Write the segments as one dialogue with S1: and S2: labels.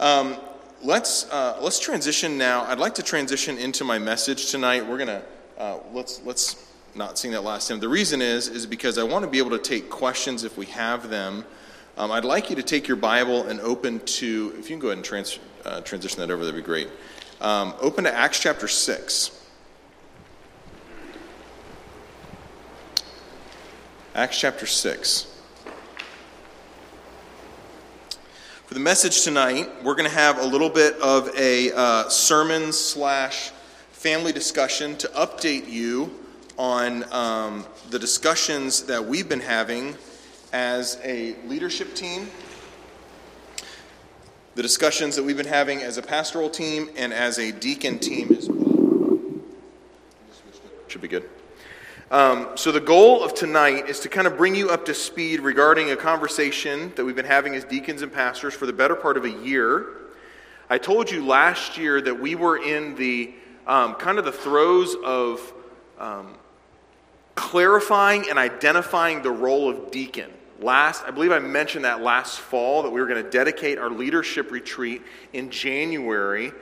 S1: Um, let's uh, let's transition now. I'd like to transition into my message tonight. We're gonna uh, let's let's not sing that last hymn. The reason is is because I want to be able to take questions if we have them. Um, I'd like you to take your Bible and open to if you can go ahead and trans, uh, transition that over. That'd be great. Um, open to Acts chapter six. Acts chapter 6. For the message tonight, we're going to have a little bit of a uh, sermon slash family discussion to update you on um, the discussions that we've been having as a leadership team, the discussions that we've been having as a pastoral team and as a deacon team as well. Should be good. Um, so, the goal of tonight is to kind of bring you up to speed regarding a conversation that we've been having as deacons and pastors for the better part of a year. I told you last year that we were in the um, kind of the throes of um, clarifying and identifying the role of deacon. Last, I believe I mentioned that last fall that we were going to dedicate our leadership retreat in January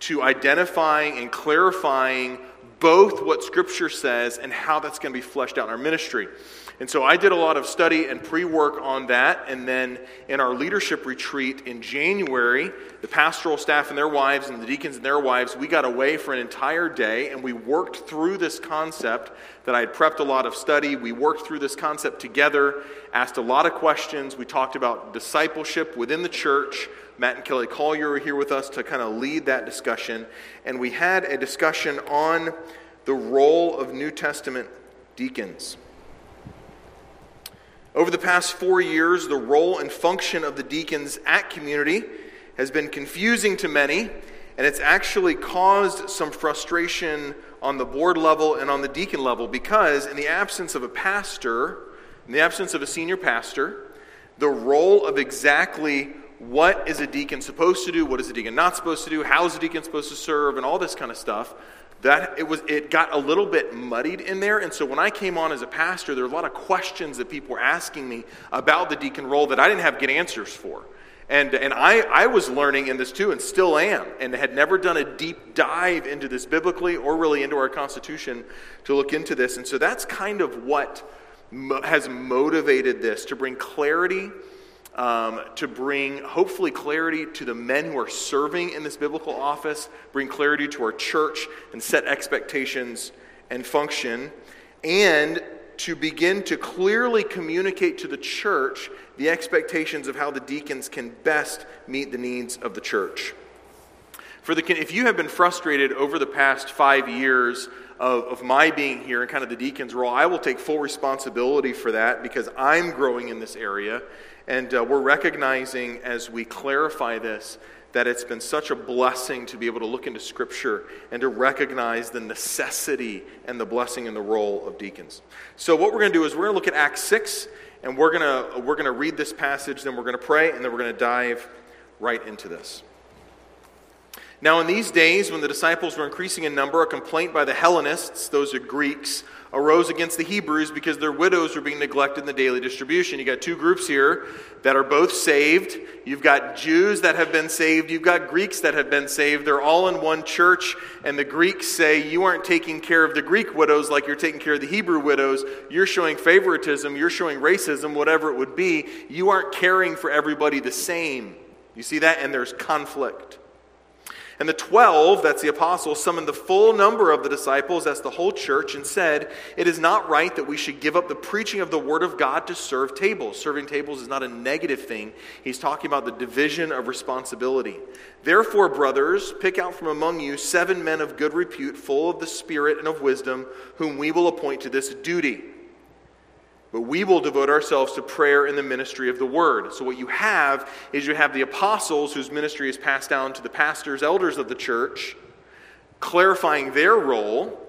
S1: to identifying and clarifying both what Scripture says and how that's going to be fleshed out in our ministry. And so I did a lot of study and pre work on that. And then in our leadership retreat in January, the pastoral staff and their wives and the deacons and their wives, we got away for an entire day and we worked through this concept that I had prepped a lot of study. We worked through this concept together, asked a lot of questions. We talked about discipleship within the church. Matt and Kelly Collier are here with us to kind of lead that discussion. And we had a discussion on the role of New Testament deacons. Over the past four years, the role and function of the deacons at community has been confusing to many, and it's actually caused some frustration on the board level and on the deacon level because, in the absence of a pastor, in the absence of a senior pastor, the role of exactly what is a deacon supposed to do, what is a deacon not supposed to do, how is a deacon supposed to serve, and all this kind of stuff. That it was it got a little bit muddied in there, and so when I came on as a pastor, there were a lot of questions that people were asking me about the deacon role that I didn't have good answers for. And, and I, I was learning in this too, and still am, and had never done a deep dive into this biblically or really into our Constitution to look into this. And so that's kind of what mo- has motivated this to bring clarity um, to bring hopefully clarity to the men who are serving in this biblical office, bring clarity to our church, and set expectations and function, and to begin to clearly communicate to the church the expectations of how the deacons can best meet the needs of the church. For the, if you have been frustrated over the past five years of, of my being here and kind of the deacon's role, I will take full responsibility for that because I'm growing in this area and uh, we're recognizing as we clarify this that it's been such a blessing to be able to look into Scripture and to recognize the necessity and the blessing and the role of deacons. So, what we're going to do is we're going to look at Acts 6, and we're going to, we're going to read this passage, then we're going to pray, and then we're going to dive right into this. Now, in these days, when the disciples were increasing in number, a complaint by the Hellenists, those are Greeks, arose against the Hebrews because their widows were being neglected in the daily distribution. You got two groups here that are both saved. You've got Jews that have been saved. You've got Greeks that have been saved. They're all in one church. And the Greeks say, You aren't taking care of the Greek widows like you're taking care of the Hebrew widows. You're showing favoritism. You're showing racism, whatever it would be. You aren't caring for everybody the same. You see that? And there's conflict. And the twelve, that's the apostles, summoned the full number of the disciples, that's the whole church, and said, It is not right that we should give up the preaching of the word of God to serve tables. Serving tables is not a negative thing. He's talking about the division of responsibility. Therefore, brothers, pick out from among you seven men of good repute, full of the Spirit and of wisdom, whom we will appoint to this duty. But we will devote ourselves to prayer and the ministry of the word. So, what you have is you have the apostles whose ministry is passed down to the pastors, elders of the church, clarifying their role.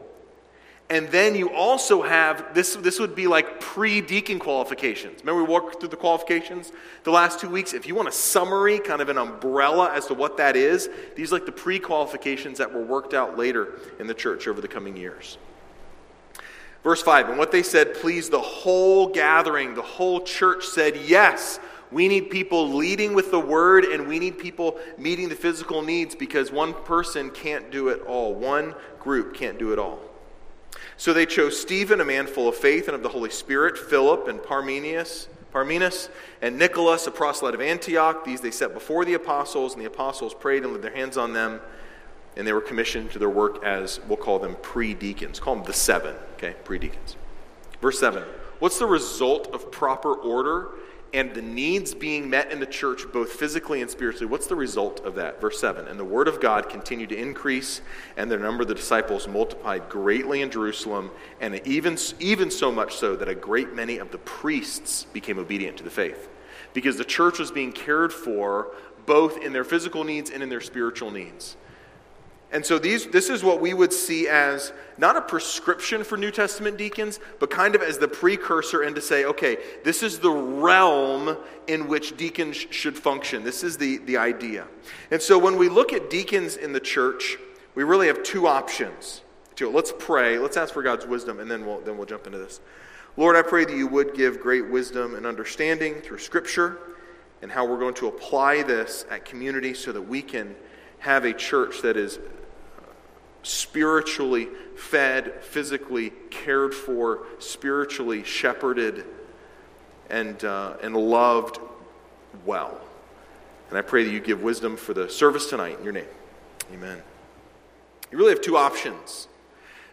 S1: And then you also have this, this would be like pre deacon qualifications. Remember, we walked through the qualifications the last two weeks? If you want a summary, kind of an umbrella as to what that is, these are like the pre qualifications that were worked out later in the church over the coming years. Verse 5 And what they said pleased the whole gathering. The whole church said, Yes, We need people leading with the word, and we need people meeting the physical needs because one person can't do it all. One group can't do it all. So they chose Stephen, a man full of faith and of the Holy Spirit, Philip and Parmenius, Parmenas, and Nicholas, a proselyte of Antioch. These they set before the apostles, and the apostles prayed and laid their hands on them, and they were commissioned to their work as we'll call them pre deacons. Call them the seven, okay? Pre deacons. Verse 7. What's the result of proper order and the needs being met in the church, both physically and spiritually? What's the result of that? Verse 7 And the word of God continued to increase, and the number of the disciples multiplied greatly in Jerusalem, and even, even so much so that a great many of the priests became obedient to the faith. Because the church was being cared for both in their physical needs and in their spiritual needs. And so these, this is what we would see as not a prescription for New Testament deacons, but kind of as the precursor and to say, okay, this is the realm in which deacons should function. This is the, the idea. And so when we look at deacons in the church, we really have two options. Let's pray. Let's ask for God's wisdom, and then we'll, then we'll jump into this. Lord, I pray that you would give great wisdom and understanding through Scripture and how we're going to apply this at community so that we can have a church that is spiritually fed, physically cared for, spiritually shepherded, and, uh, and loved well. And I pray that you give wisdom for the service tonight in your name. Amen. You really have two options.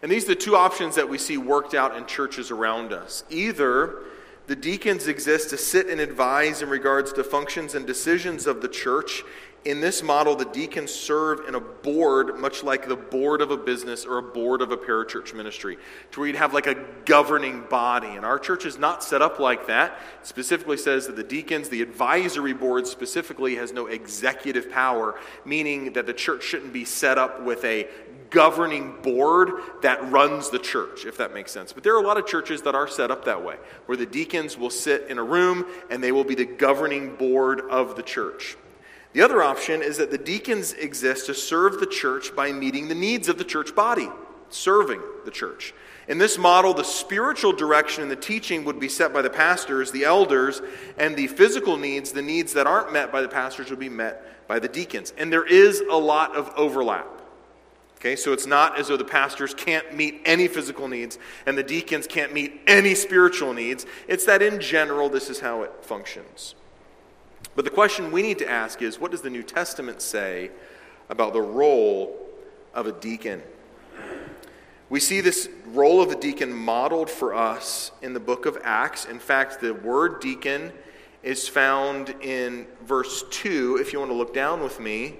S1: And these are the two options that we see worked out in churches around us. Either the deacons exist to sit and advise in regards to functions and decisions of the church in this model, the deacons serve in a board, much like the board of a business or a board of a parachurch ministry, to where you'd have like a governing body. And our church is not set up like that. It specifically says that the deacons, the advisory board specifically, has no executive power, meaning that the church shouldn't be set up with a governing board that runs the church, if that makes sense. But there are a lot of churches that are set up that way, where the deacons will sit in a room and they will be the governing board of the church. The other option is that the deacons exist to serve the church by meeting the needs of the church body, serving the church. In this model, the spiritual direction and the teaching would be set by the pastors, the elders, and the physical needs, the needs that aren't met by the pastors, would be met by the deacons. And there is a lot of overlap. Okay, so it's not as though the pastors can't meet any physical needs and the deacons can't meet any spiritual needs. It's that in general, this is how it functions. But the question we need to ask is what does the New Testament say about the role of a deacon? We see this role of a deacon modeled for us in the book of Acts. In fact, the word deacon is found in verse 2. If you want to look down with me,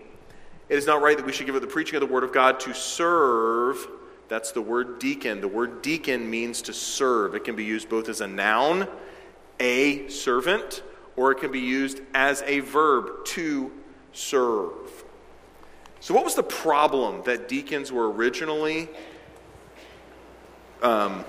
S1: it is not right that we should give up the preaching of the word of God to serve. That's the word deacon. The word deacon means to serve. It can be used both as a noun, a servant, or it can be used as a verb to serve. So, what was the problem that deacons were originally, um,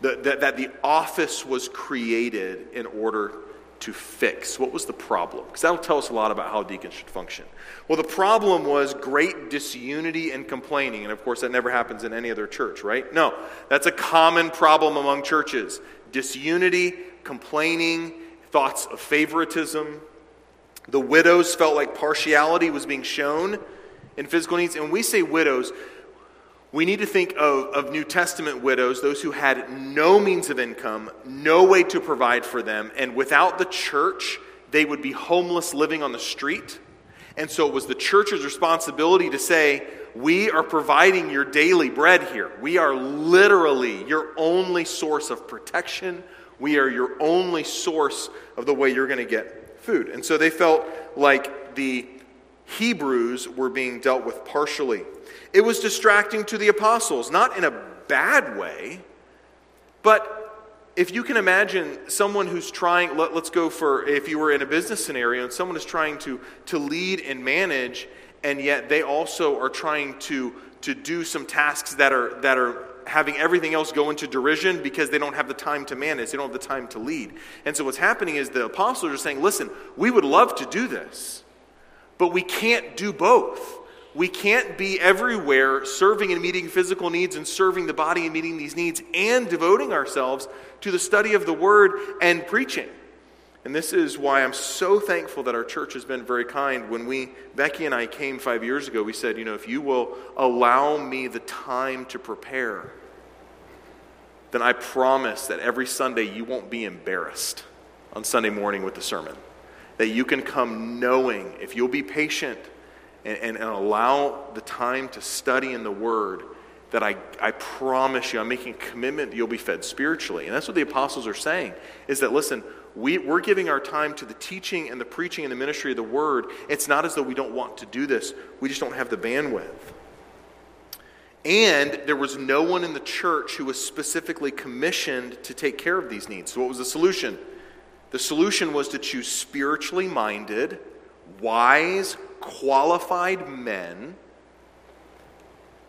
S1: that, that, that the office was created in order to fix? What was the problem? Because that'll tell us a lot about how deacons should function. Well, the problem was great disunity and complaining. And of course, that never happens in any other church, right? No, that's a common problem among churches disunity, complaining, thoughts of favoritism. The widows felt like partiality was being shown in physical needs. And when we say widows, we need to think of, of New Testament widows, those who had no means of income, no way to provide for them, and without the church, they would be homeless living on the street. And so it was the church's responsibility to say, We are providing your daily bread here. We are literally your only source of protection, we are your only source of the way you're going to get food. And so they felt like the Hebrews were being dealt with partially. It was distracting to the apostles, not in a bad way, but if you can imagine someone who's trying, let, us go for if you were in a business scenario and someone is trying to, to lead and manage, and yet they also are trying to, to do some tasks that are, that are having everything else go into derision because they don't have the time to manage, they don't have the time to lead. And so what's happening is the apostles are saying, listen, we would love to do this, but we can't do both. We can't be everywhere serving and meeting physical needs and serving the body and meeting these needs and devoting ourselves to the study of the word and preaching. And this is why I'm so thankful that our church has been very kind. When we, Becky and I came five years ago, we said, you know, if you will allow me the time to prepare, then I promise that every Sunday you won't be embarrassed on Sunday morning with the sermon. That you can come knowing, if you'll be patient and, and, and allow the time to study in the Word, that I, I promise you, I'm making a commitment that you'll be fed spiritually. And that's what the apostles are saying, is that, listen, we, we're giving our time to the teaching and the preaching and the ministry of the word. It's not as though we don't want to do this, we just don't have the bandwidth. And there was no one in the church who was specifically commissioned to take care of these needs. So, what was the solution? The solution was to choose spiritually minded, wise, qualified men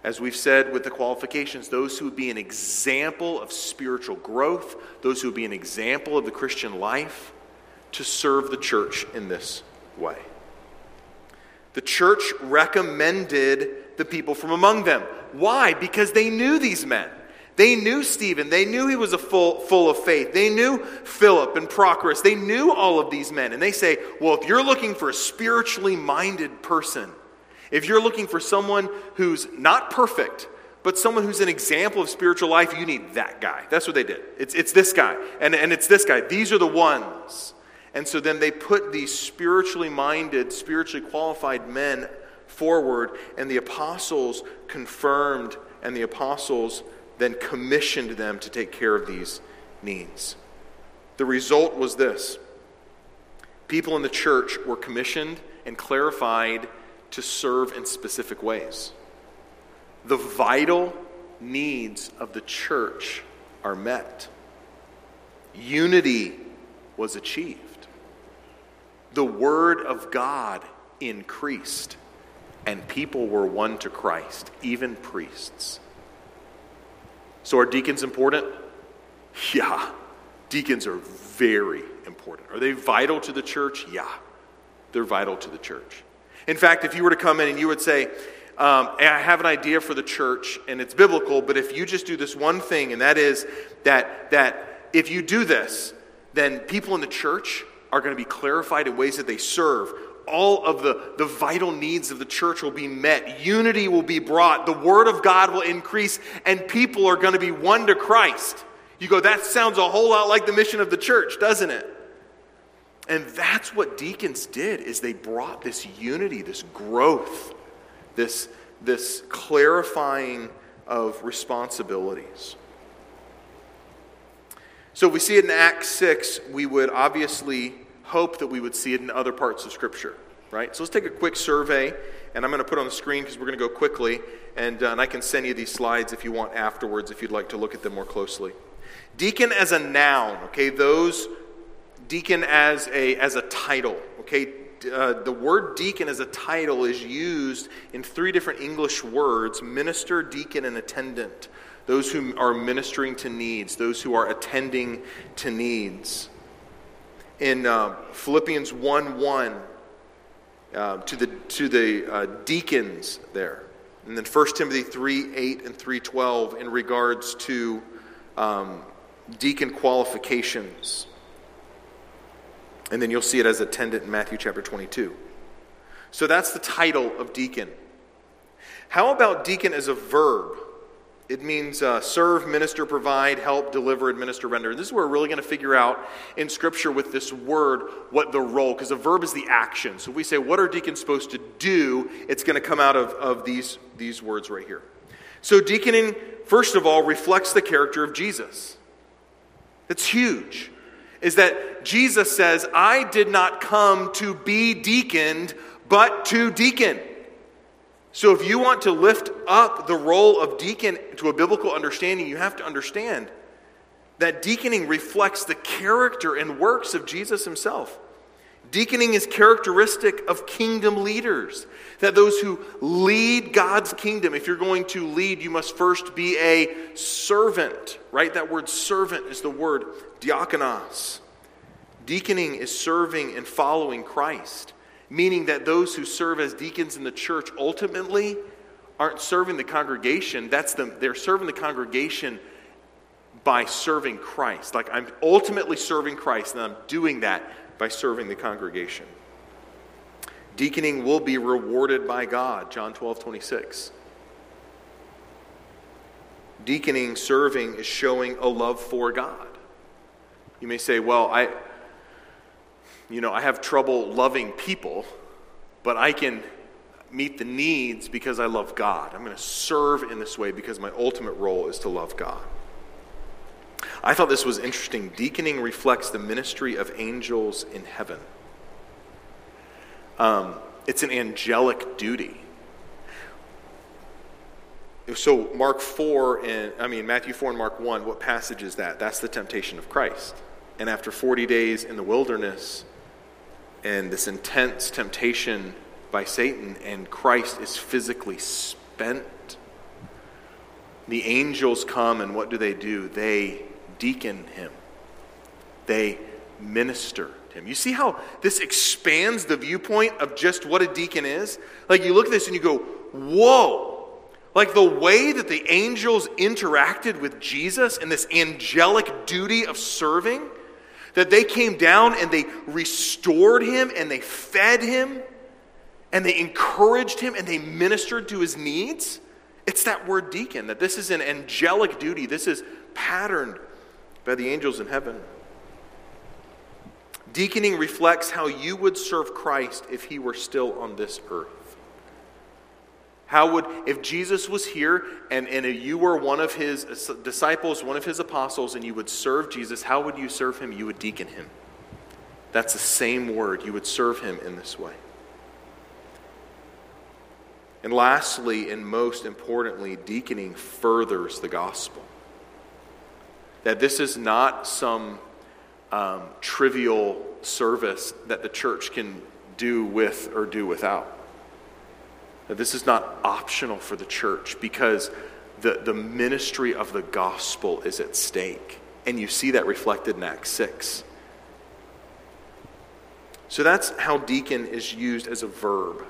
S1: as we've said with the qualifications, those who would be an example of spiritual growth, those who would be an example of the Christian life, to serve the church in this way. The church recommended the people from among them. Why? Because they knew these men. They knew Stephen. They knew he was a full, full of faith. They knew Philip and Prochorus. They knew all of these men. And they say, well, if you're looking for a spiritually minded person, if you're looking for someone who's not perfect, but someone who's an example of spiritual life, you need that guy. That's what they did. It's, it's this guy, and, and it's this guy. These are the ones. And so then they put these spiritually minded, spiritually qualified men forward, and the apostles confirmed, and the apostles then commissioned them to take care of these needs. The result was this people in the church were commissioned and clarified to serve in specific ways. The vital needs of the church are met. Unity was achieved. The Word of God increased, and people were won to Christ, even priests. So, are deacons important? Yeah. Deacons are very important. Are they vital to the church? Yeah. They're vital to the church. In fact, if you were to come in and you would say, um, I have an idea for the church and it's biblical, but if you just do this one thing, and that is that, that if you do this, then people in the church are going to be clarified in ways that they serve. All of the, the vital needs of the church will be met. Unity will be brought. The word of God will increase, and people are going to be won to Christ. You go, that sounds a whole lot like the mission of the church, doesn't it? And that's what deacons did is they brought this unity, this growth, this, this clarifying of responsibilities. So if we see it in Acts 6, we would obviously hope that we would see it in other parts of Scripture, right? So let's take a quick survey, and I'm going to put on the screen because we're going to go quickly, and, uh, and I can send you these slides if you want afterwards, if you'd like to look at them more closely. Deacon as a noun, okay, those deacon as a, as a title. Okay, uh, the word deacon as a title is used in three different English words minister, deacon, and attendant. Those who are ministering to needs, those who are attending to needs. In uh, Philippians 1 1, uh, to the, to the uh, deacons there. And then 1 Timothy 3 8 and 3 12 in regards to um, deacon qualifications. And then you'll see it as attendant in Matthew chapter 22. So that's the title of deacon. How about deacon as a verb? It means uh, serve, minister, provide, help, deliver, administer, render. And this is where we're really going to figure out in Scripture with this word what the role, because a verb is the action. So if we say, what are deacons supposed to do? It's going to come out of, of these, these words right here. So deaconing, first of all, reflects the character of Jesus. It's huge is that Jesus says, I did not come to be deaconed, but to deacon. So if you want to lift up the role of deacon to a biblical understanding, you have to understand that deaconing reflects the character and works of Jesus himself. Deaconing is characteristic of kingdom leaders. That those who lead God's kingdom, if you're going to lead, you must first be a servant, right? That word servant is the word diakonos. Deaconing is serving and following Christ, meaning that those who serve as deacons in the church ultimately aren't serving the congregation. That's them. They're serving the congregation by serving Christ. Like I'm ultimately serving Christ, and I'm doing that by serving the congregation. Deaconing will be rewarded by God, John 12, 26. Deaconing, serving, is showing a love for God. You may say, well, I, you know, I have trouble loving people, but I can meet the needs because I love God. I'm going to serve in this way because my ultimate role is to love God. I thought this was interesting. Deaconing reflects the ministry of angels in heaven. Um, it's an angelic duty. So, Mark 4 and, I mean, Matthew 4 and Mark 1, what passage is that? That's the temptation of Christ. And after 40 days in the wilderness and this intense temptation by Satan, and Christ is physically spent, the angels come and what do they do? They deacon him, they minister to him. You see how this expands the viewpoint of just what a deacon is? Like you look at this and you go, whoa. Like the way that the angels interacted with Jesus in this angelic duty of serving, that they came down and they restored him and they fed him and they encouraged him and they ministered to his needs. It's that word deacon, that this is an angelic duty. This is patterned by the angels in heaven. Deaconing reflects how you would serve Christ if he were still on this earth. How would, if Jesus was here and, and you were one of his uh, disciples, one of his apostles, and you would serve Jesus, how would you serve him? You would deacon him. That's the same word. You would serve him in this way. And lastly, and most importantly, deaconing furthers the gospel. That this is not some um, trivial service that the church can do with or do without. Now, this is not optional for the church because the, the ministry of the gospel is at stake. And you see that reflected in Acts 6. So that's how deacon is used as a verb.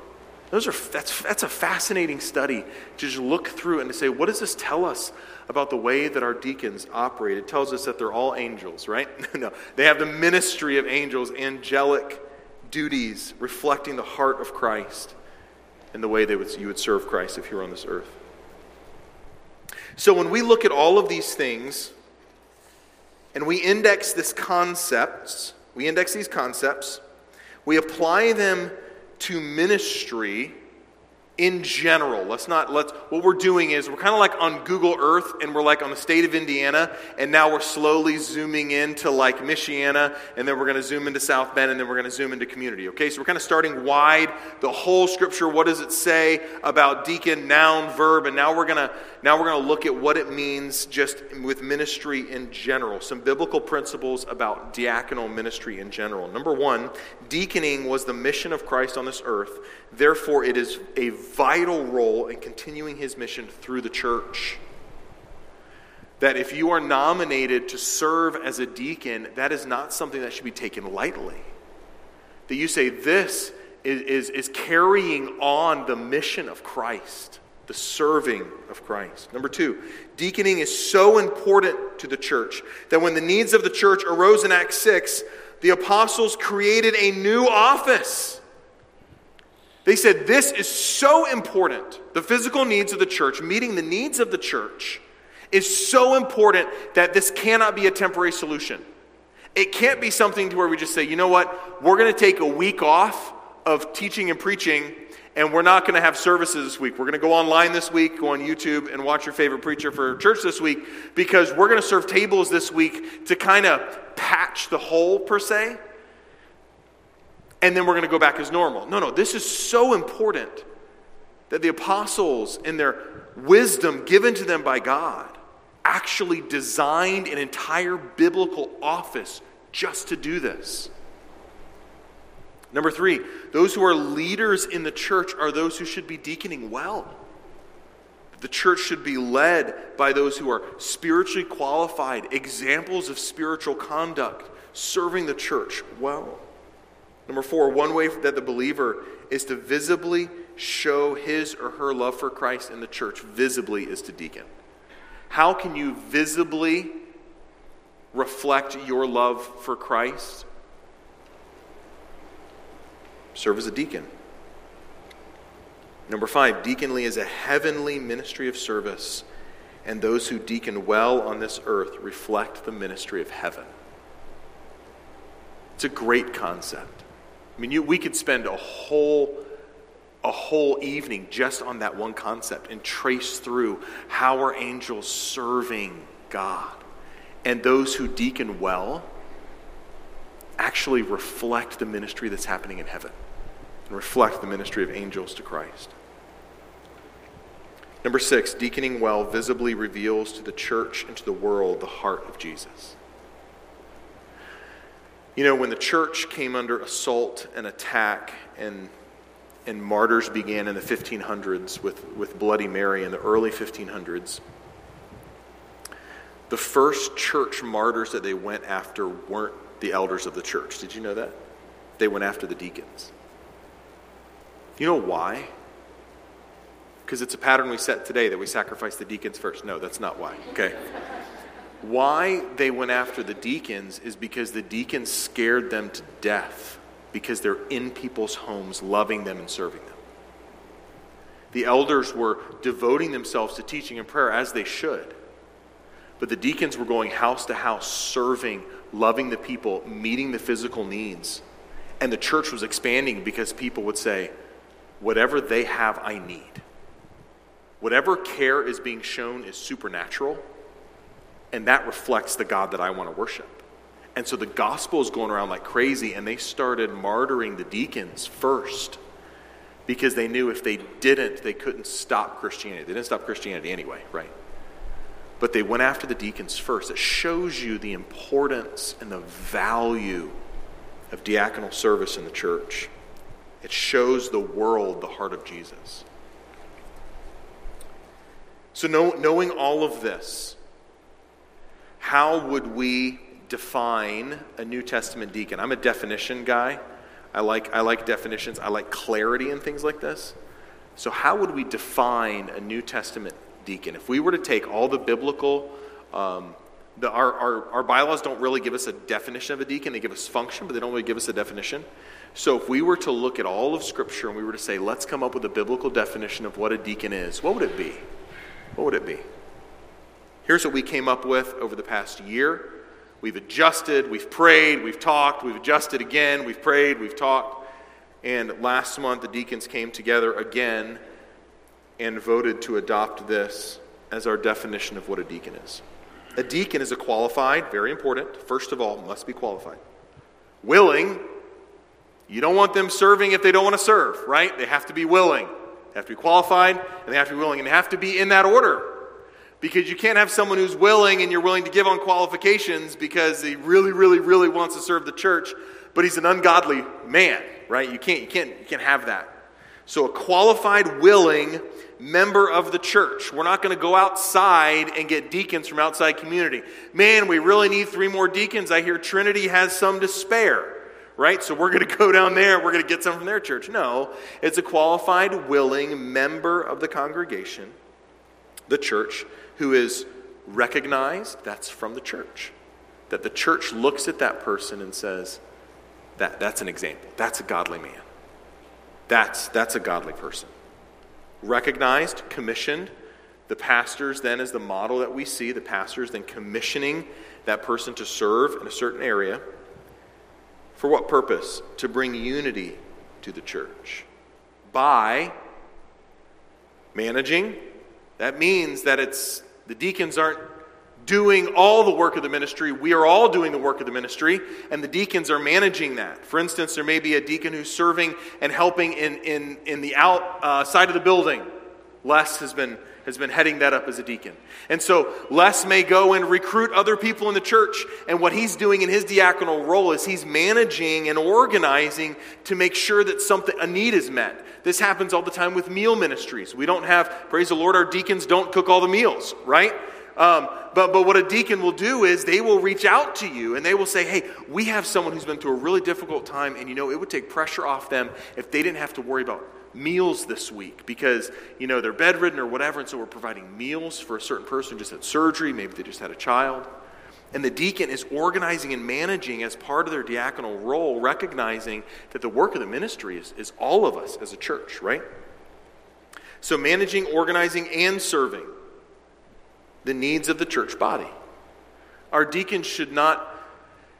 S1: Those are, that's, that's a fascinating study to just look through and to say, what does this tell us about the way that our deacons operate? It tells us that they're all angels, right? no, they have the ministry of angels, angelic duties reflecting the heart of Christ in the way that you would serve Christ if you were on this earth. So when we look at all of these things and we index this concepts, we index these concepts, we apply them to ministry in general. Let's not let's what we're doing is we're kind of like on Google Earth and we're like on the state of Indiana and now we're slowly zooming into like Michiana and then we're going to zoom into South Bend and then we're going to zoom into community. Okay? So we're kind of starting wide the whole scripture what does it say about deacon noun verb and now we're going to now we're going to look at what it means just with ministry in general. Some biblical principles about diaconal ministry in general. Number 1, deaconing was the mission of Christ on this earth. Therefore it is a vital role in continuing his mission through the church. That if you are nominated to serve as a deacon, that is not something that should be taken lightly. That you say, this is, is, is carrying on the mission of Christ, the serving of Christ. Number two, deaconing is so important to the church that when the needs of the church arose in Acts 6, the apostles created a new office they said this is so important. The physical needs of the church, meeting the needs of the church, is so important that this cannot be a temporary solution. It can't be something to where we just say, you know what, we're going to take a week off of teaching and preaching, and we're not going to have services this week. We're going to go online this week, go on YouTube, and watch your favorite preacher for church this week because we're going to serve tables this week to kind of patch the hole, per se and then we're going to go back as normal. No, no, this is so important that the apostles, in their wisdom given to them by God, actually designed an entire biblical office just to do this. Number three, those who are leaders in the church are those who should be deaconing well. The church should be led by those who are spiritually qualified, examples of spiritual conduct, serving the church well. Number four, one way that the believer is to visibly show his or her love for Christ in the church, visibly, is to deacon. How can you visibly reflect your love for Christ? serve as a deacon. Number five, deaconly is a heavenly ministry of service, and those who deacon well on this earth reflect the ministry of heaven. It's a great concept. I mean, you, we could spend a whole a whole evening just on that one concept and trace through how are angels serving God. And those who deacon well actually reflect the ministry that's happening in heaven and reflect the ministry of angels to Christ. Number six, deaconing well visibly reveals to the church and to the world the heart of Jesus. You know, when the church came under assault and attack and, and martyrs began in the 1500s with, with Bloody Mary in the early 1500s, the first church martyrs that they went after weren't the elders of the church. Did you know that? They went after the deacons. You know why? Because it's a pattern we set today that we sacrifice the deacons first. No, that's not why. Okay. Why they went after the deacons is because the deacons scared them to death because they're in people's homes, loving them and serving them. The elders were devoting themselves to teaching and prayer as they should. But the deacons were going house to house, serving, loving the people, meeting the physical needs. And the church was expanding because people would say, Whatever they have, I need. Whatever care is being shown is supernatural, and that reflects the God that I want to worship. And so the gospel is going around like crazy, and they started martyring the deacons first because they knew if they didn't, they couldn't stop Christianity. They didn't stop Christianity anyway, right? But they went after the deacons first. It shows you the importance and the value of diaconal service in the church. It shows the world the heart of Jesus. So, know, knowing all of this, how would we define a New Testament deacon? I'm a definition guy. I like, I like definitions, I like clarity and things like this. So, how would we define a New Testament deacon? If we were to take all the biblical, um, the, our, our, our bylaws don't really give us a definition of a deacon, they give us function, but they don't really give us a definition. So, if we were to look at all of Scripture and we were to say, let's come up with a biblical definition of what a deacon is, what would it be? What would it be? Here's what we came up with over the past year. We've adjusted, we've prayed, we've talked, we've adjusted again, we've prayed, we've talked. And last month, the deacons came together again and voted to adopt this as our definition of what a deacon is. A deacon is a qualified, very important, first of all, must be qualified. Willing, you don't want them serving if they don't want to serve, right? They have to be willing. They have to be qualified, and they have to be willing, and they have to be in that order. Because you can't have someone who's willing and you're willing to give on qualifications because he really, really, really wants to serve the church, but he's an ungodly man, right? You can't, you can't, you can't have that. So, a qualified, willing member of the church. We're not going to go outside and get deacons from outside community. Man, we really need three more deacons. I hear Trinity has some to spare right? So we're going to go down there, we're going to get some from their church. No, it's a qualified, willing member of the congregation, the church, who is recognized, that's from the church. That the church looks at that person and says, that, that's an example. That's a godly man. That's, that's a godly person. Recognized, commissioned. The pastors then is the model that we see. The pastors then commissioning that person to serve in a certain area. For what purpose? To bring unity to the church. By managing, that means that it's the deacons aren't doing all the work of the ministry. We are all doing the work of the ministry, and the deacons are managing that. For instance, there may be a deacon who's serving and helping in, in, in the outside uh, of the building. Les has been has been heading that up as a deacon. And so Les may go and recruit other people in the church. And what he's doing in his diaconal role is he's managing and organizing to make sure that something, a need is met. This happens all the time with meal ministries. We don't have, praise the Lord, our deacons don't cook all the meals, right? Um, but, but what a deacon will do is they will reach out to you and they will say, hey, we have someone who's been through a really difficult time, and you know, it would take pressure off them if they didn't have to worry about meals this week because, you know, they're bedridden or whatever, and so we're providing meals for a certain person just had surgery, maybe they just had a child. And the deacon is organizing and managing as part of their diaconal role, recognizing that the work of the ministry is, is all of us as a church, right? So, managing, organizing, and serving the needs of the church body. Our deacons should not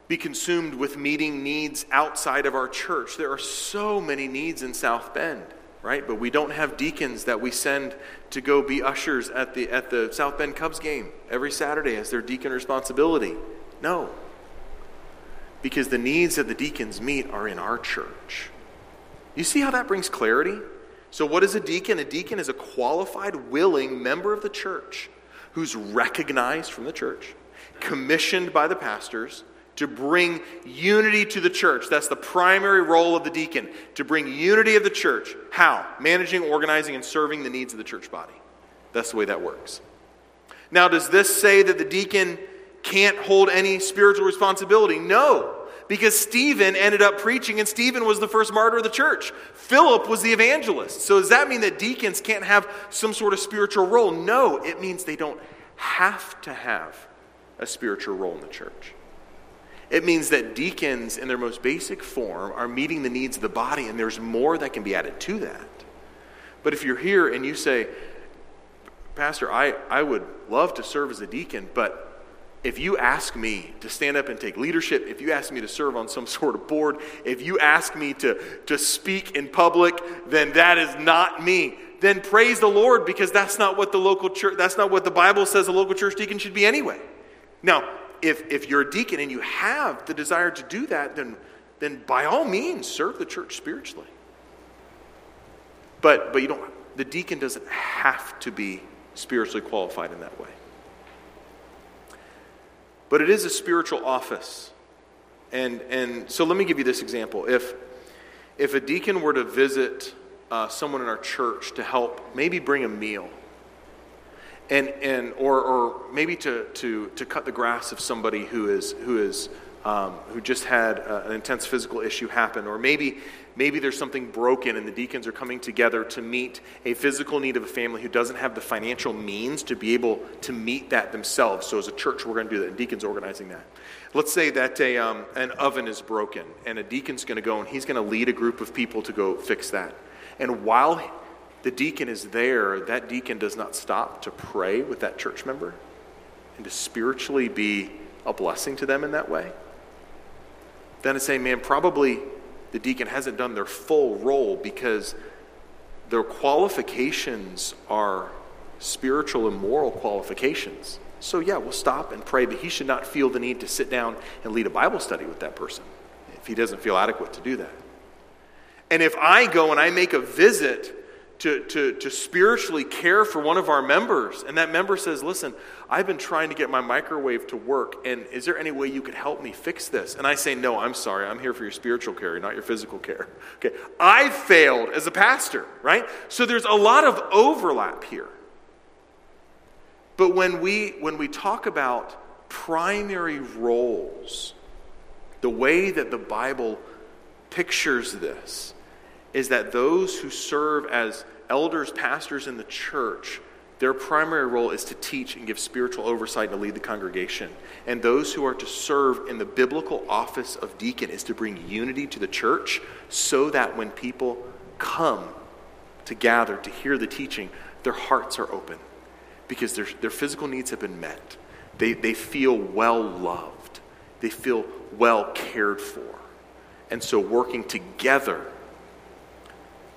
S1: be consumed with meeting needs outside of our church. There are so many needs in South Bend, right? But we don't have deacons that we send to go be ushers at the, at the South Bend Cubs game every Saturday as their deacon responsibility. No. Because the needs that the deacons meet are in our church. You see how that brings clarity? So, what is a deacon? A deacon is a qualified, willing member of the church who's recognized from the church, commissioned by the pastors to bring unity to the church. That's the primary role of the deacon, to bring unity of the church. How? Managing, organizing, and serving the needs of the church body. That's the way that works. Now, does this say that the deacon can't hold any spiritual responsibility? No, because Stephen ended up preaching, and Stephen was the first martyr of the church. Philip was the evangelist. So, does that mean that deacons can't have some sort of spiritual role? No, it means they don't have to have a spiritual role in the church. It means that deacons, in their most basic form, are meeting the needs of the body, and there's more that can be added to that. But if you're here and you say, Pastor, I, I would love to serve as a deacon, but if you ask me to stand up and take leadership, if you ask me to serve on some sort of board, if you ask me to, to speak in public, then that is not me. Then praise the Lord because that's not what the local church, that's not what the Bible says a local church deacon should be anyway. Now, if, if you're a deacon and you have the desire to do that, then, then by all means serve the church spiritually. But, but you don't, the deacon doesn't have to be spiritually qualified in that way. But it is a spiritual office. And, and so let me give you this example. If, if a deacon were to visit uh, someone in our church to help maybe bring a meal, and, and or, or maybe to, to, to cut the grass of somebody who is, who is um, who just had uh, an intense physical issue happen, or maybe maybe there's something broken and the deacons are coming together to meet a physical need of a family who doesn't have the financial means to be able to meet that themselves. So as a church, we're going to do that, and deacons organizing that. Let's say that a, um, an oven is broken, and a deacon's going to go and he's going to lead a group of people to go fix that. And while the deacon is there, that deacon does not stop to pray with that church member and to spiritually be a blessing to them in that way. Then it's saying, man, probably the deacon hasn't done their full role because their qualifications are spiritual and moral qualifications. So, yeah, we'll stop and pray, but he should not feel the need to sit down and lead a Bible study with that person if he doesn't feel adequate to do that. And if I go and I make a visit to, to, to spiritually care for one of our members. And that member says, Listen, I've been trying to get my microwave to work, and is there any way you could help me fix this? And I say, No, I'm sorry. I'm here for your spiritual care, not your physical care. Okay. I failed as a pastor, right? So there's a lot of overlap here. But when we, when we talk about primary roles, the way that the Bible pictures this is that those who serve as elders, pastors in the church, their primary role is to teach and give spiritual oversight and to lead the congregation. And those who are to serve in the biblical office of deacon is to bring unity to the church so that when people come to gather to hear the teaching, their hearts are open because their, their physical needs have been met. They, they feel well loved, they feel well cared for. And so, working together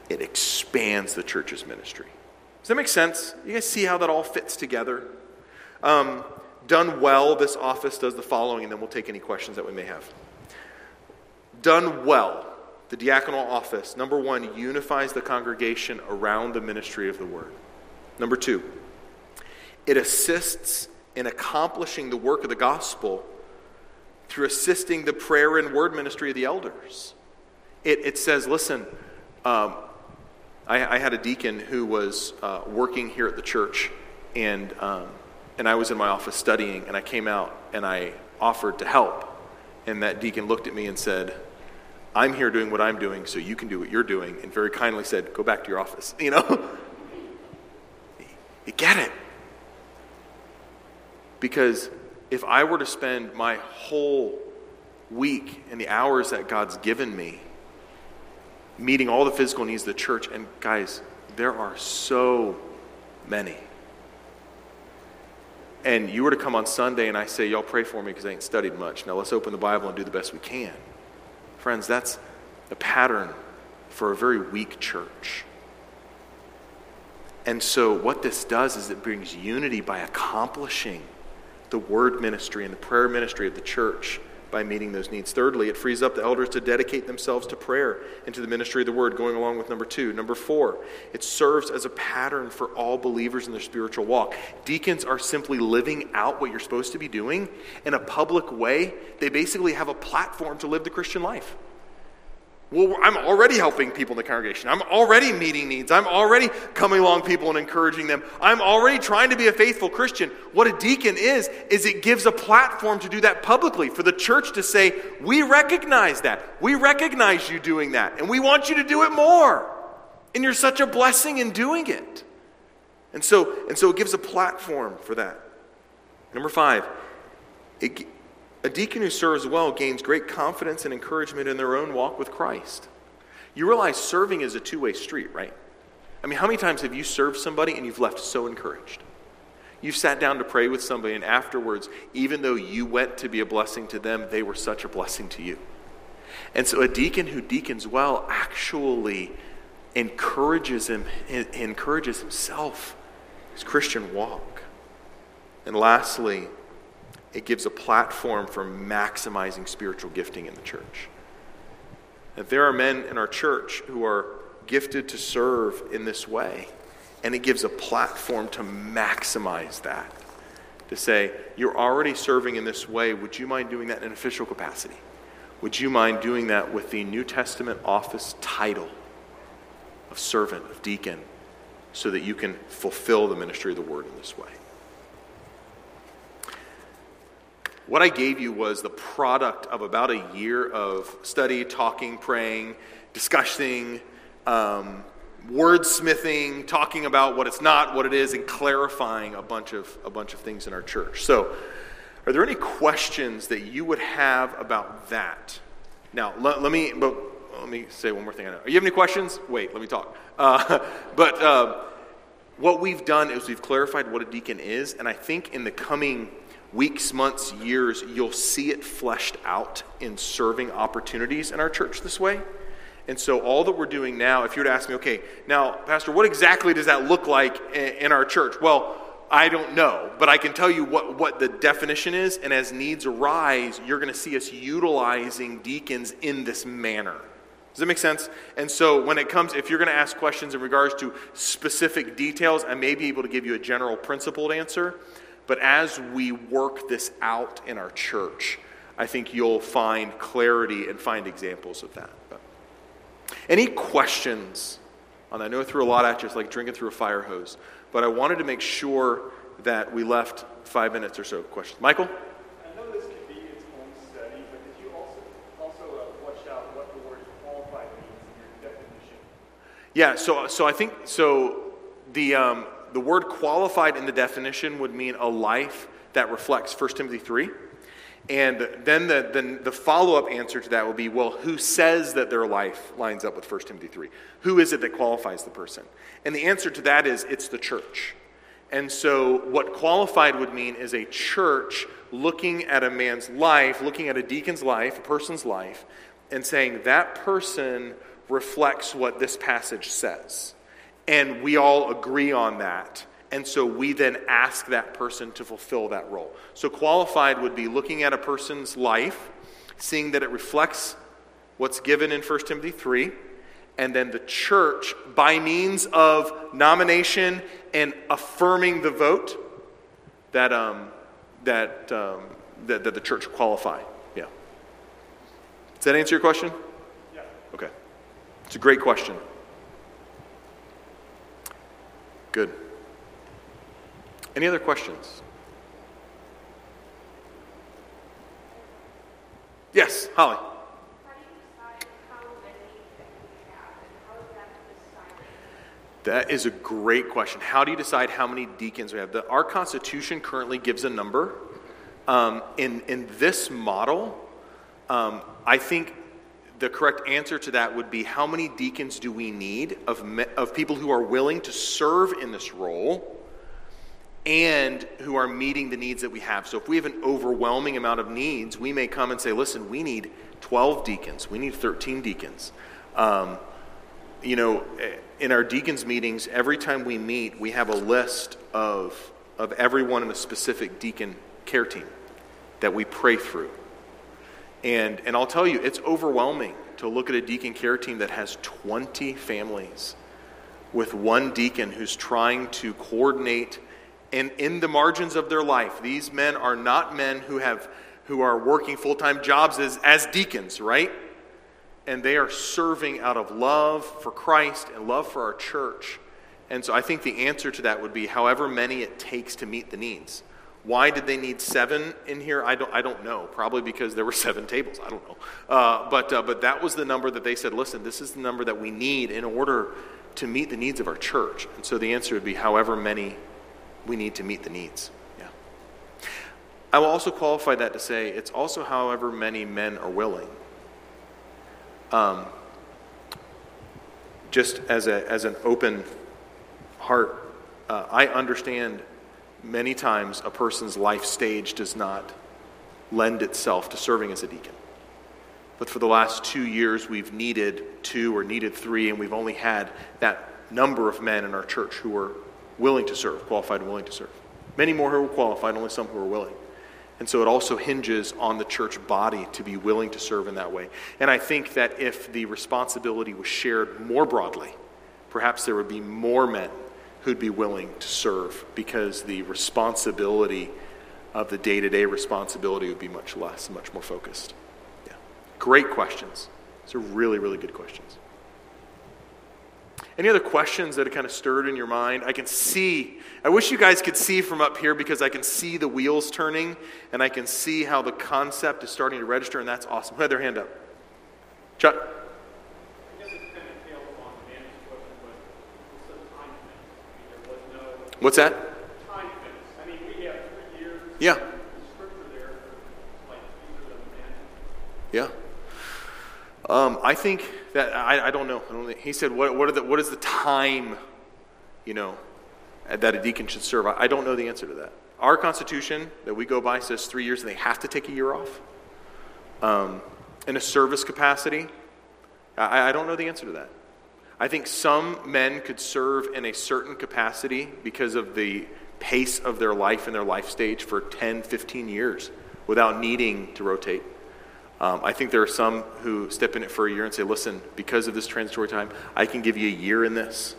S1: it expands the church's ministry. Does that make sense? You guys see how that all fits together? Um, done well, this office does the following, and then we'll take any questions that we may have. Done well, the diaconal office, number one, unifies the congregation around the ministry of the word. Number two, it assists in accomplishing the work of the gospel through assisting the prayer and word ministry of the elders. It, it says, listen, um, I, I had a deacon who was uh, working here at the church, and, um, and I was in my office studying, and I came out and I offered to help. And that deacon looked at me and said, I'm here doing what I'm doing, so you can do what you're doing, and very kindly said, Go back to your office. You know? you get it. Because if I were to spend my whole week and the hours that God's given me meeting all the physical needs of the church, and guys, there are so many. And you were to come on Sunday and I say, Y'all pray for me because I ain't studied much. Now let's open the Bible and do the best we can. Friends, that's a pattern for a very weak church. And so, what this does is it brings unity by accomplishing the word ministry and the prayer ministry of the church by meeting those needs. Thirdly, it frees up the elders to dedicate themselves to prayer and to the ministry of the word, going along with number two. Number four, it serves as a pattern for all believers in their spiritual walk. Deacons are simply living out what you're supposed to be doing in a public way. They basically have a platform to live the Christian life. Well, I'm already helping people in the congregation. I'm already meeting needs. I'm already coming along people and encouraging them. I'm already trying to be a faithful Christian. What a deacon is, is it gives a platform to do that publicly for the church to say, we recognize that. We recognize you doing that, and we want you to do it more. And you're such a blessing in doing it. And so, and so it gives a platform for that. Number five, it, a deacon who serves well gains great confidence and encouragement in their own walk with Christ. You realize serving is a two way street, right? I mean, how many times have you served somebody and you've left so encouraged? You've sat down to pray with somebody, and afterwards, even though you went to be a blessing to them, they were such a blessing to you. And so, a deacon who deacons well actually encourages him, encourages himself, his Christian walk. And lastly, it gives a platform for maximizing spiritual gifting in the church. If there are men in our church who are gifted to serve in this way, and it gives a platform to maximize that. To say, you're already serving in this way, would you mind doing that in an official capacity? Would you mind doing that with the New Testament office title of servant, of deacon, so that you can fulfill the ministry of the word in this way? What I gave you was the product of about a year of study, talking, praying, discussing, um, wordsmithing, talking about what it's not, what it is, and clarifying a bunch of a bunch of things in our church. So, are there any questions that you would have about that? Now, let, let me but let me say one more thing. I Are you have any questions? Wait, let me talk. Uh, but uh, what we've done is we've clarified what a deacon is, and I think in the coming weeks, months, years, you'll see it fleshed out in serving opportunities in our church this way. And so, all that we're doing now, if you were to ask me, okay, now, Pastor, what exactly does that look like in our church? Well, I don't know, but I can tell you what, what the definition is. And as needs arise, you're going to see us utilizing deacons in this manner. Does that make sense? And so, when it comes, if you're going to ask questions in regards to specific details, I may be able to give you a general principled answer. But as we work this out in our church, I think you'll find clarity and find examples of that. But any questions on that? I know I threw a lot at you. It's like drinking through a fire hose. But I wanted to make sure that we left five minutes or so questions. Michael?
S2: I know this could be its own study, but did you also, also flesh out what the word qualified means in your definition?
S1: Yeah, so, so I think, so the, um, the word qualified in the definition would mean a life that reflects 1 Timothy 3. And then the, the, the follow up answer to that will be well, who says that their life lines up with 1 Timothy 3? Who is it that qualifies the person? And the answer to that is it's the church. And so, what qualified would mean is a church looking at a man's life, looking at a deacon's life, a person's life, and saying that person reflects what this passage says. And we all agree on that. And so we then ask that person to fulfill that role. So qualified would be looking at a person's life, seeing that it reflects what's given in 1 Timothy 3, and then the church, by means of nomination and affirming the vote, that, um, that, um, that, that the church qualify. Yeah. Does that answer your question?
S2: Yeah.
S1: Okay. It's a great question. Good. Any other questions? Yes, Holly. That is a great question. How do you decide how many deacons we have? The, our Constitution currently gives a number Um, in, in this model, um, I think the correct answer to that would be how many deacons do we need of, of people who are willing to serve in this role and who are meeting the needs that we have. So if we have an overwhelming amount of needs, we may come and say, listen, we need 12 deacons, we need 13 deacons. Um, you know, in our deacons meetings, every time we meet, we have a list of, of everyone in a specific deacon care team that we pray through. And, and I'll tell you, it's overwhelming to look at a deacon care team that has 20 families with one deacon who's trying to coordinate and in the margins of their life. These men are not men who have who are working full-time jobs as, as deacons, right? And they are serving out of love for Christ and love for our church. And so I think the answer to that would be however many it takes to meet the needs. Why did they need seven in here? I don't, I don't know. Probably because there were seven tables. I don't know. Uh, but, uh, but that was the number that they said, listen, this is the number that we need in order to meet the needs of our church. And so the answer would be however many we need to meet the needs. Yeah. I will also qualify that to say it's also however many men are willing. Um, just as, a, as an open heart, uh, I understand many times a person's life stage does not lend itself to serving as a deacon. But for the last two years, we've needed two or needed three, and we've only had that number of men in our church who are willing to serve, qualified and willing to serve. Many more who are qualified, only some who are willing. And so it also hinges on the church body to be willing to serve in that way. And I think that if the responsibility was shared more broadly, perhaps there would be more men who'd be willing to serve because the responsibility of the day to day responsibility would be much less, much more focused. Yeah. Great questions. These are really, really good questions. Any other questions that have kind of stirred in your mind? I can see, I wish you guys could see from up here because I can see the wheels turning and I can see how the concept is starting to register, and that's awesome. Who had their hand up? Chuck? What's that?
S2: I mean, we have three years.
S1: Yeah.
S2: There, like
S1: Yeah. Um, I think that I, I don't know. I don't he said, "What, what, the, what is the time, you know, that a deacon should serve?" I, I don't know the answer to that. Our Constitution that we go by says three years, and they have to take a year off. Um, in a service capacity, I, I don't know the answer to that. I think some men could serve in a certain capacity because of the pace of their life and their life stage for 10, 15 years without needing to rotate. Um, I think there are some who step in it for a year and say, listen, because of this transitory time, I can give you a year in this.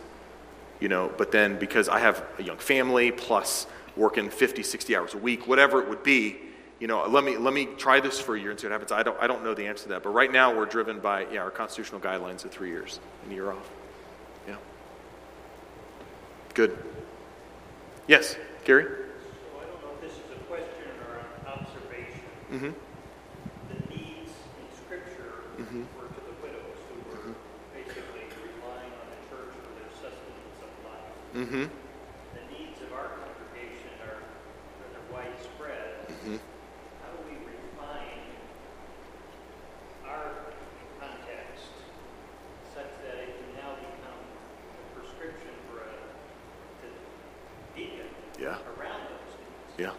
S1: You know, but then because I have a young family plus working 50, 60 hours a week, whatever it would be, you know, let me, let me try this for a year and see what happens. I don't, I don't know the answer to that. But right now, we're driven by, yeah, our constitutional guidelines of three years, and a year off. Yeah. Good. Yes, Gary?
S3: So I don't know if this is a question or an observation.
S1: Mm-hmm.
S3: The needs in Scripture
S1: Mhm.
S3: were to the widows who were basically relying on the church for their sustenance of life.
S1: Mm-hmm.
S3: The needs of our congregation are rather widespread.
S1: Mhm.
S3: How do we refine our context such that it can now become a prescription for a the deacon
S1: Yeah.
S3: around those needs?
S1: Yeah.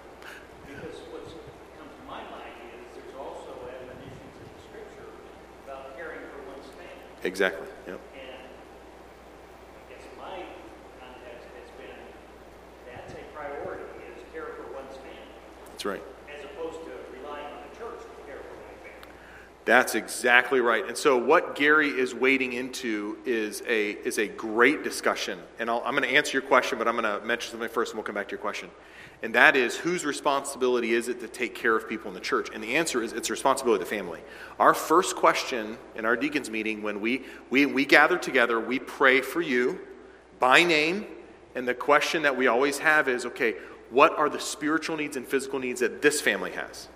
S3: Because what's comes to my mind is there's also admonitions in the scripture about caring for one's family.
S1: Exactly. Yep.
S3: And I guess my context has been that's a priority is care for one's family
S1: That's right.
S3: as opposed to relying on the church to care for my family.
S1: That's exactly right. And so, what Gary is wading into is a, is a great discussion. And I'll, I'm going to answer your question, but I'm going to mention something first and we'll come back to your question. And that is whose responsibility is it to take care of people in the church? And the answer is it's the responsibility of the family. Our first question in our deacons meeting, when we, we, we gather together, we pray for you by name. And the question that we always have is okay, what are the spiritual needs and physical needs that this family has?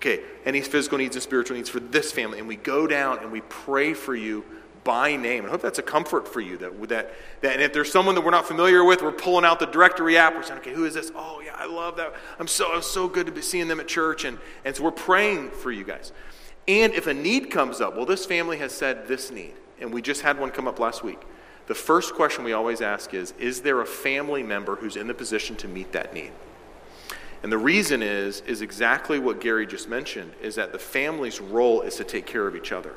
S1: Okay, any physical needs and spiritual needs for this family. And we go down and we pray for you by name. I hope that's a comfort for you. That, that, that, and if there's someone that we're not familiar with, we're pulling out the directory app. We're saying, okay, who is this? Oh, yeah, I love that. I'm so, I'm so good to be seeing them at church. And, and so we're praying for you guys. And if a need comes up, well, this family has said this need, and we just had one come up last week. The first question we always ask is Is there a family member who's in the position to meet that need? And the reason is, is exactly what Gary just mentioned, is that the family's role is to take care of each other.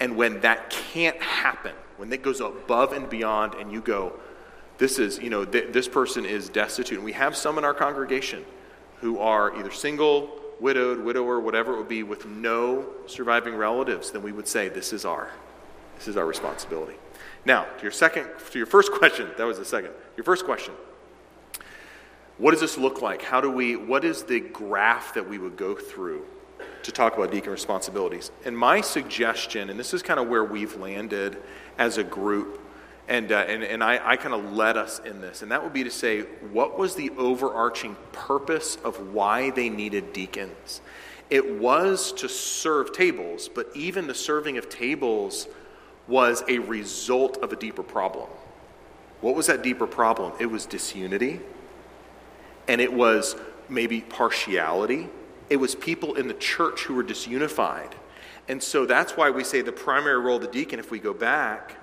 S1: And when that can't happen, when it goes above and beyond, and you go, this is, you know, th- this person is destitute. And we have some in our congregation who are either single, widowed, widower, whatever it would be, with no surviving relatives, then we would say, this is our, this is our responsibility. Now, to your second, to your first question, that was the second. Your first question. What does this look like? How do we, what is the graph that we would go through to talk about deacon responsibilities? And my suggestion, and this is kind of where we've landed as a group, and, uh, and, and I, I kind of led us in this, and that would be to say, what was the overarching purpose of why they needed deacons? It was to serve tables, but even the serving of tables was a result of a deeper problem. What was that deeper problem? It was disunity and it was maybe partiality. It was people in the church who were disunified. And so that's why we say the primary role of the deacon, if we go back,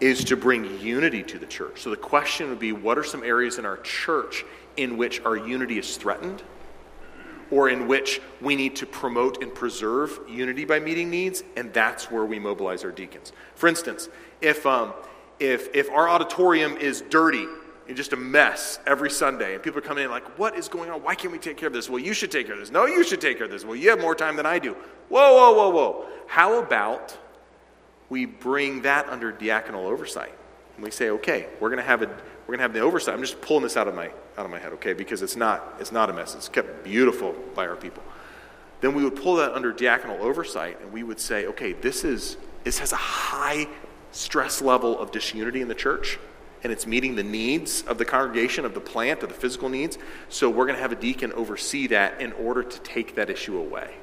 S1: is to bring unity to the church. So the question would be what are some areas in our church in which our unity is threatened? Or in which we need to promote and preserve unity by meeting needs, and that's where we mobilize our deacons. For instance, if, um, if, if our auditorium is dirty and just a mess every Sunday. And people are coming in like, what is going on? Why can't we take care of this? Well, you should take care of this. No, you should take care of this. Well, you have more time than I do. Whoa, whoa, whoa, whoa. How about we bring that under diaconal oversight? And we say, okay, we're going to have a we're going to have the oversight. I'm just pulling this out of my out of my head, okay? Because it's not it's not a mess. It's kept beautiful by our people. Then we would pull that under diaconal oversight, and we would say, okay, this is this has a high stress level of disunity in the church and it's meeting the needs of the congregation, of the plant, of the physical needs. So we're going to have a deacon oversee that in order to take that issue away,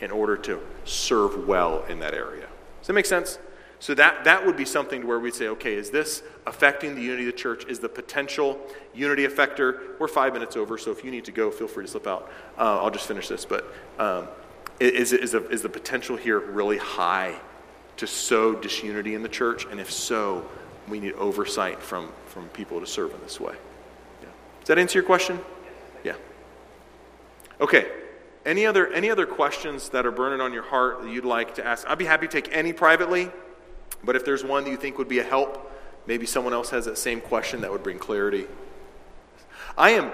S1: in order to serve well in that area. Does that make sense? So that, that would be something where we'd say, okay, is this affecting the unity of the church? Is the potential unity effector? We're five minutes over, so if you need to go, feel free to slip out. Uh, I'll just finish this. But um, is, is, is the potential here really high to sow disunity in the church? And if so, we need oversight from, from people to serve in this way. Yeah. Does that answer your question? Yeah. Okay. Any other, any other questions that are burning on your heart that you'd like to ask? I'd be happy to take any privately, but if there's one that you think would be a help, maybe someone else has that same question that would bring clarity. I am, I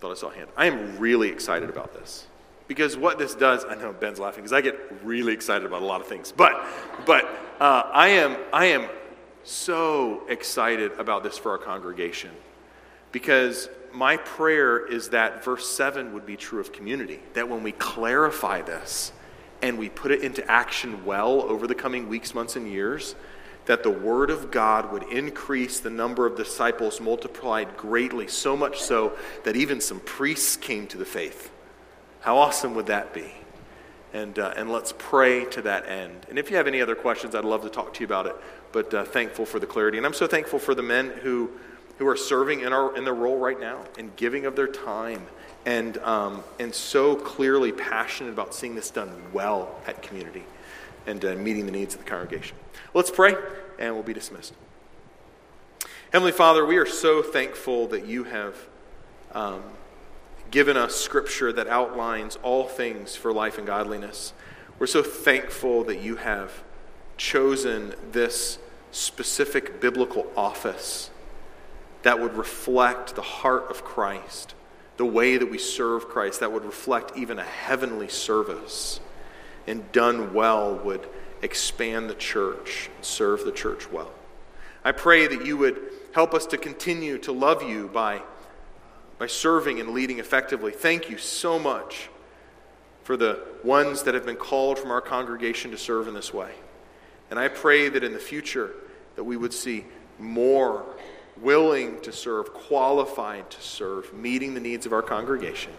S1: thought I saw a hand. I am really excited about this because what this does i know ben's laughing because i get really excited about a lot of things but but uh, i am i am so excited about this for our congregation because my prayer is that verse 7 would be true of community. That when we clarify this and we put it into action well over the coming weeks, months, and years, that the Word of God would increase the number of disciples multiplied greatly, so much so that even some priests came to the faith. How awesome would that be? And, uh, and let's pray to that end. And if you have any other questions, I'd love to talk to you about it but uh, thankful for the clarity. And I'm so thankful for the men who, who are serving in, our, in their role right now and giving of their time and, um, and so clearly passionate about seeing this done well at community and uh, meeting the needs of the congregation. Let's pray, and we'll be dismissed. Heavenly Father, we are so thankful that you have um, given us scripture that outlines all things for life and godliness. We're so thankful that you have chosen this specific biblical office that would reflect the heart of Christ, the way that we serve Christ, that would reflect even a heavenly service, and done well would expand the church, and serve the church well. I pray that you would help us to continue to love you by, by serving and leading effectively. Thank you so much for the ones that have been called from our congregation to serve in this way. And I pray that in the future that we would see more willing to serve, qualified to serve, meeting the needs of our congregation.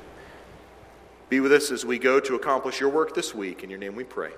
S1: Be with us as we go to accomplish your work this week. In your name we pray.